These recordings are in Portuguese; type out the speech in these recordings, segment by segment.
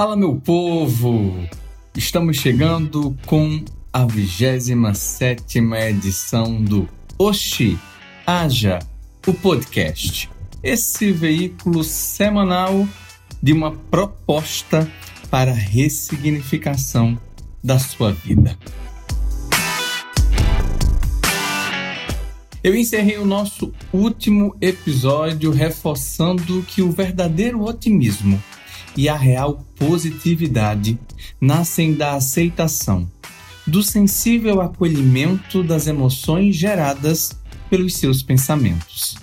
Fala, meu povo! Estamos chegando com a 27 edição do Oxi Haja, o podcast. Esse veículo semanal de uma proposta para ressignificação da sua vida. Eu encerrei o nosso último episódio reforçando que o verdadeiro otimismo e a real positividade nascem da aceitação, do sensível acolhimento das emoções geradas pelos seus pensamentos.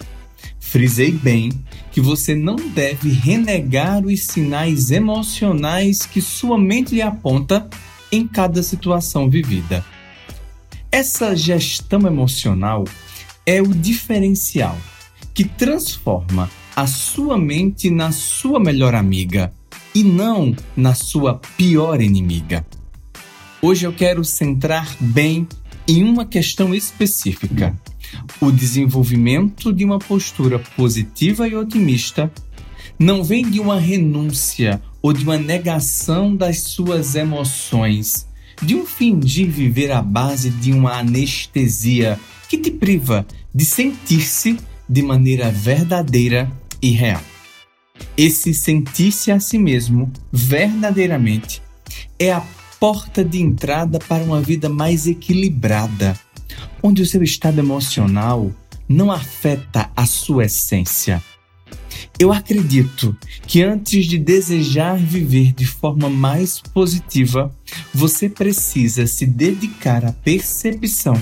Frisei bem que você não deve renegar os sinais emocionais que sua mente lhe aponta em cada situação vivida. Essa gestão emocional é o diferencial que transforma a sua mente na sua melhor amiga e não na sua pior inimiga. Hoje eu quero centrar bem em uma questão específica: o desenvolvimento de uma postura positiva e otimista não vem de uma renúncia ou de uma negação das suas emoções, de um fingir viver à base de uma anestesia que te priva de sentir-se de maneira verdadeira e real. Esse sentir-se a si mesmo verdadeiramente é a porta de entrada para uma vida mais equilibrada, onde o seu estado emocional não afeta a sua essência. Eu acredito que antes de desejar viver de forma mais positiva, você precisa se dedicar à percepção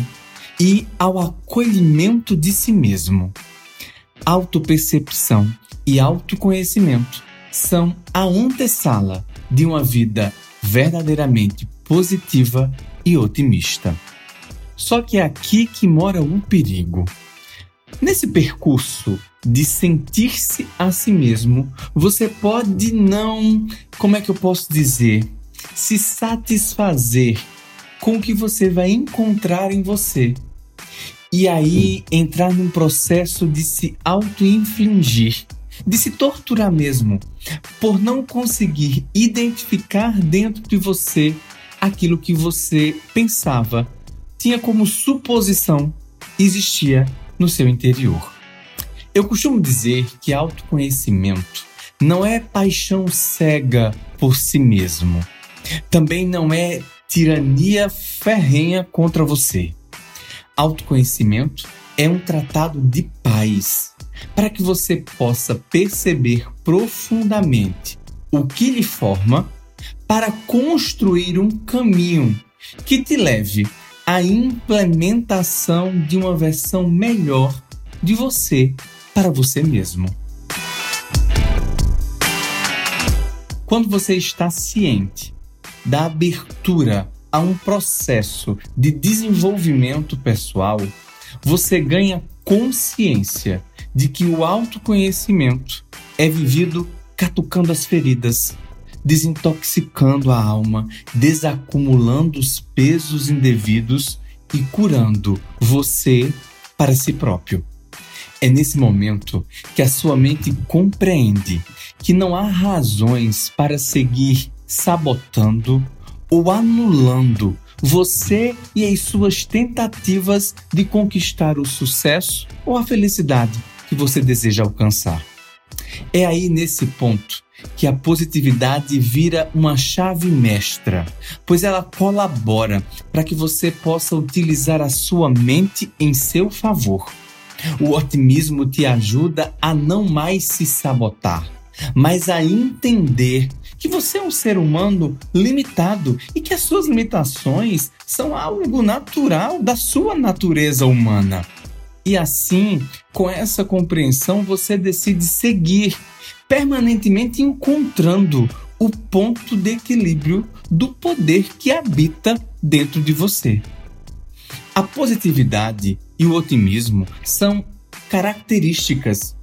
e ao acolhimento de si mesmo. Autopercepção e autoconhecimento são a antessala de uma vida verdadeiramente positiva e otimista. Só que é aqui que mora o perigo. Nesse percurso de sentir-se a si mesmo, você pode não, como é que eu posso dizer, se satisfazer com o que você vai encontrar em você. E aí entrar num processo de se auto-infligir de se torturar mesmo, por não conseguir identificar dentro de você aquilo que você pensava, tinha como suposição, existia no seu interior. Eu costumo dizer que autoconhecimento não é paixão cega por si mesmo. Também não é tirania ferrenha contra você. Autoconhecimento é um tratado de paz para que você possa perceber profundamente o que lhe forma para construir um caminho que te leve à implementação de uma versão melhor de você para você mesmo. Quando você está ciente da abertura a um processo de desenvolvimento pessoal, você ganha consciência de que o autoconhecimento é vivido catucando as feridas, desintoxicando a alma, desacumulando os pesos indevidos e curando você para si próprio. É nesse momento que a sua mente compreende que não há razões para seguir sabotando ou anulando você e as suas tentativas de conquistar o sucesso ou a felicidade que você deseja alcançar. É aí nesse ponto que a positividade vira uma chave mestra, pois ela colabora para que você possa utilizar a sua mente em seu favor. O otimismo te ajuda a não mais se sabotar, mas a entender que você é um ser humano limitado e que as suas limitações são algo natural da sua natureza humana. E assim, com essa compreensão, você decide seguir, permanentemente encontrando o ponto de equilíbrio do poder que habita dentro de você. A positividade e o otimismo são características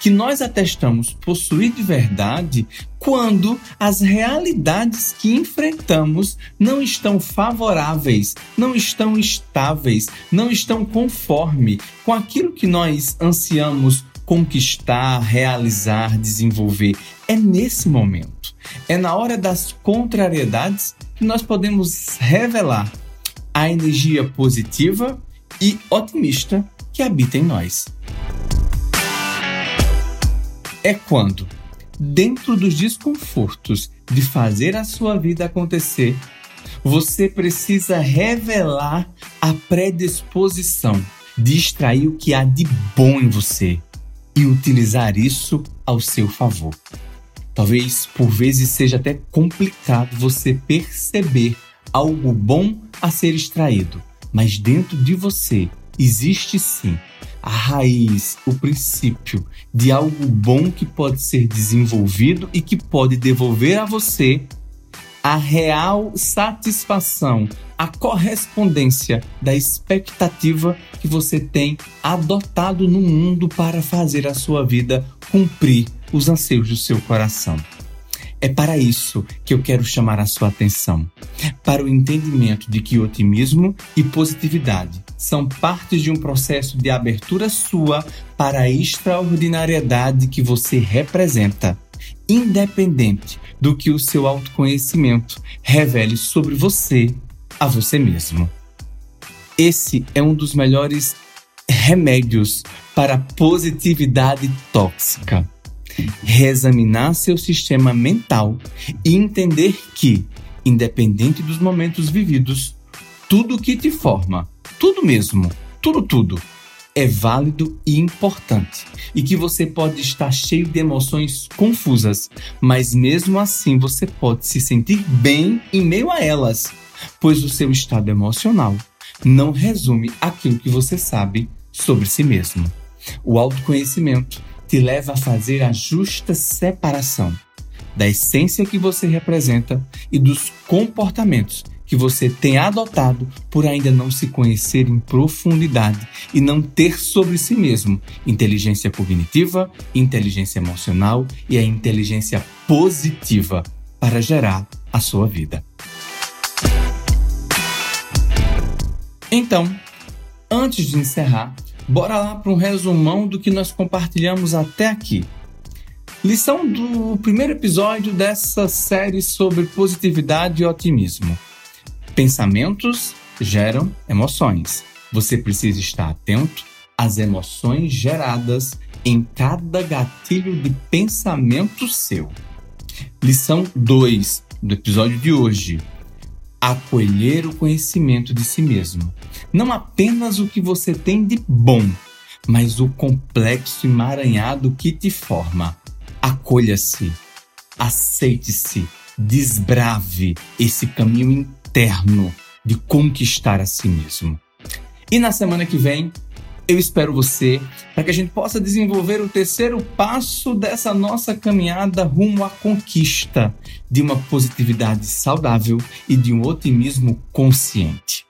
que nós atestamos possuir de verdade quando as realidades que enfrentamos não estão favoráveis, não estão estáveis, não estão conforme com aquilo que nós ansiamos conquistar, realizar, desenvolver. É nesse momento É na hora das contrariedades que nós podemos revelar a energia positiva e otimista que habita em nós. É quando, dentro dos desconfortos de fazer a sua vida acontecer, você precisa revelar a predisposição de extrair o que há de bom em você e utilizar isso ao seu favor. Talvez por vezes seja até complicado você perceber algo bom a ser extraído, mas dentro de você existe sim a raiz, o princípio de algo bom que pode ser desenvolvido e que pode devolver a você a real satisfação, a correspondência da expectativa que você tem adotado no mundo para fazer a sua vida cumprir os anseios do seu coração. É para isso que eu quero chamar a sua atenção, para o entendimento de que otimismo e positividade são partes de um processo de abertura sua para a extraordinariedade que você representa, independente do que o seu autoconhecimento revele sobre você a você mesmo. Esse é um dos melhores remédios para a positividade tóxica reexaminar seu sistema mental e entender que, independente dos momentos vividos, tudo que te forma, tudo mesmo, tudo, tudo, é válido e importante, e que você pode estar cheio de emoções confusas, mas mesmo assim você pode se sentir bem em meio a elas, pois o seu estado emocional não resume aquilo que você sabe sobre si mesmo. O autoconhecimento te leva a fazer a justa separação da essência que você representa e dos comportamentos que você tem adotado por ainda não se conhecer em profundidade e não ter sobre si mesmo inteligência cognitiva, inteligência emocional e a inteligência positiva para gerar a sua vida. Então, antes de encerrar, Bora lá para um resumão do que nós compartilhamos até aqui. Lição do primeiro episódio dessa série sobre positividade e otimismo. Pensamentos geram emoções. Você precisa estar atento às emoções geradas em cada gatilho de pensamento seu. Lição 2 do episódio de hoje acolher o conhecimento de si mesmo. Não apenas o que você tem de bom, mas o complexo emaranhado que te forma. Acolha-se, aceite-se, desbrave esse caminho interno de conquistar a si mesmo. E na semana que vem eu espero você para que a gente possa desenvolver o terceiro passo dessa nossa caminhada rumo à conquista de uma positividade saudável e de um otimismo consciente.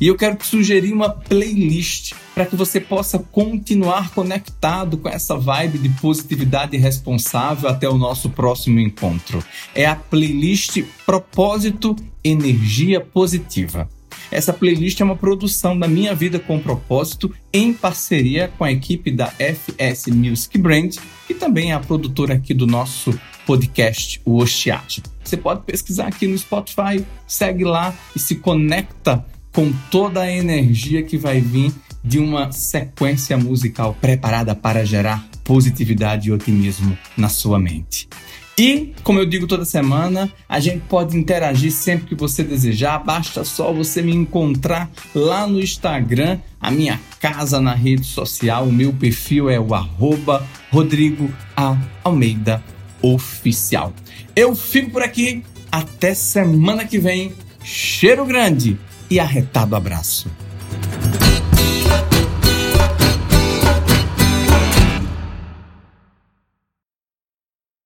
E eu quero te sugerir uma playlist para que você possa continuar conectado com essa vibe de positividade responsável até o nosso próximo encontro. É a playlist Propósito Energia Positiva. Essa playlist é uma produção da Minha Vida com Propósito em parceria com a equipe da FS Music Brand, que também é a produtora aqui do nosso podcast, o Ostiate. Você pode pesquisar aqui no Spotify, segue lá e se conecta com toda a energia que vai vir de uma sequência musical preparada para gerar positividade e otimismo na sua mente. E, como eu digo toda semana, a gente pode interagir sempre que você desejar, basta só você me encontrar lá no Instagram, a minha casa na rede social, o meu perfil é o arroba Rodrigo A. Almeida Oficial. Eu fico por aqui, até semana que vem, cheiro grande e arretado abraço.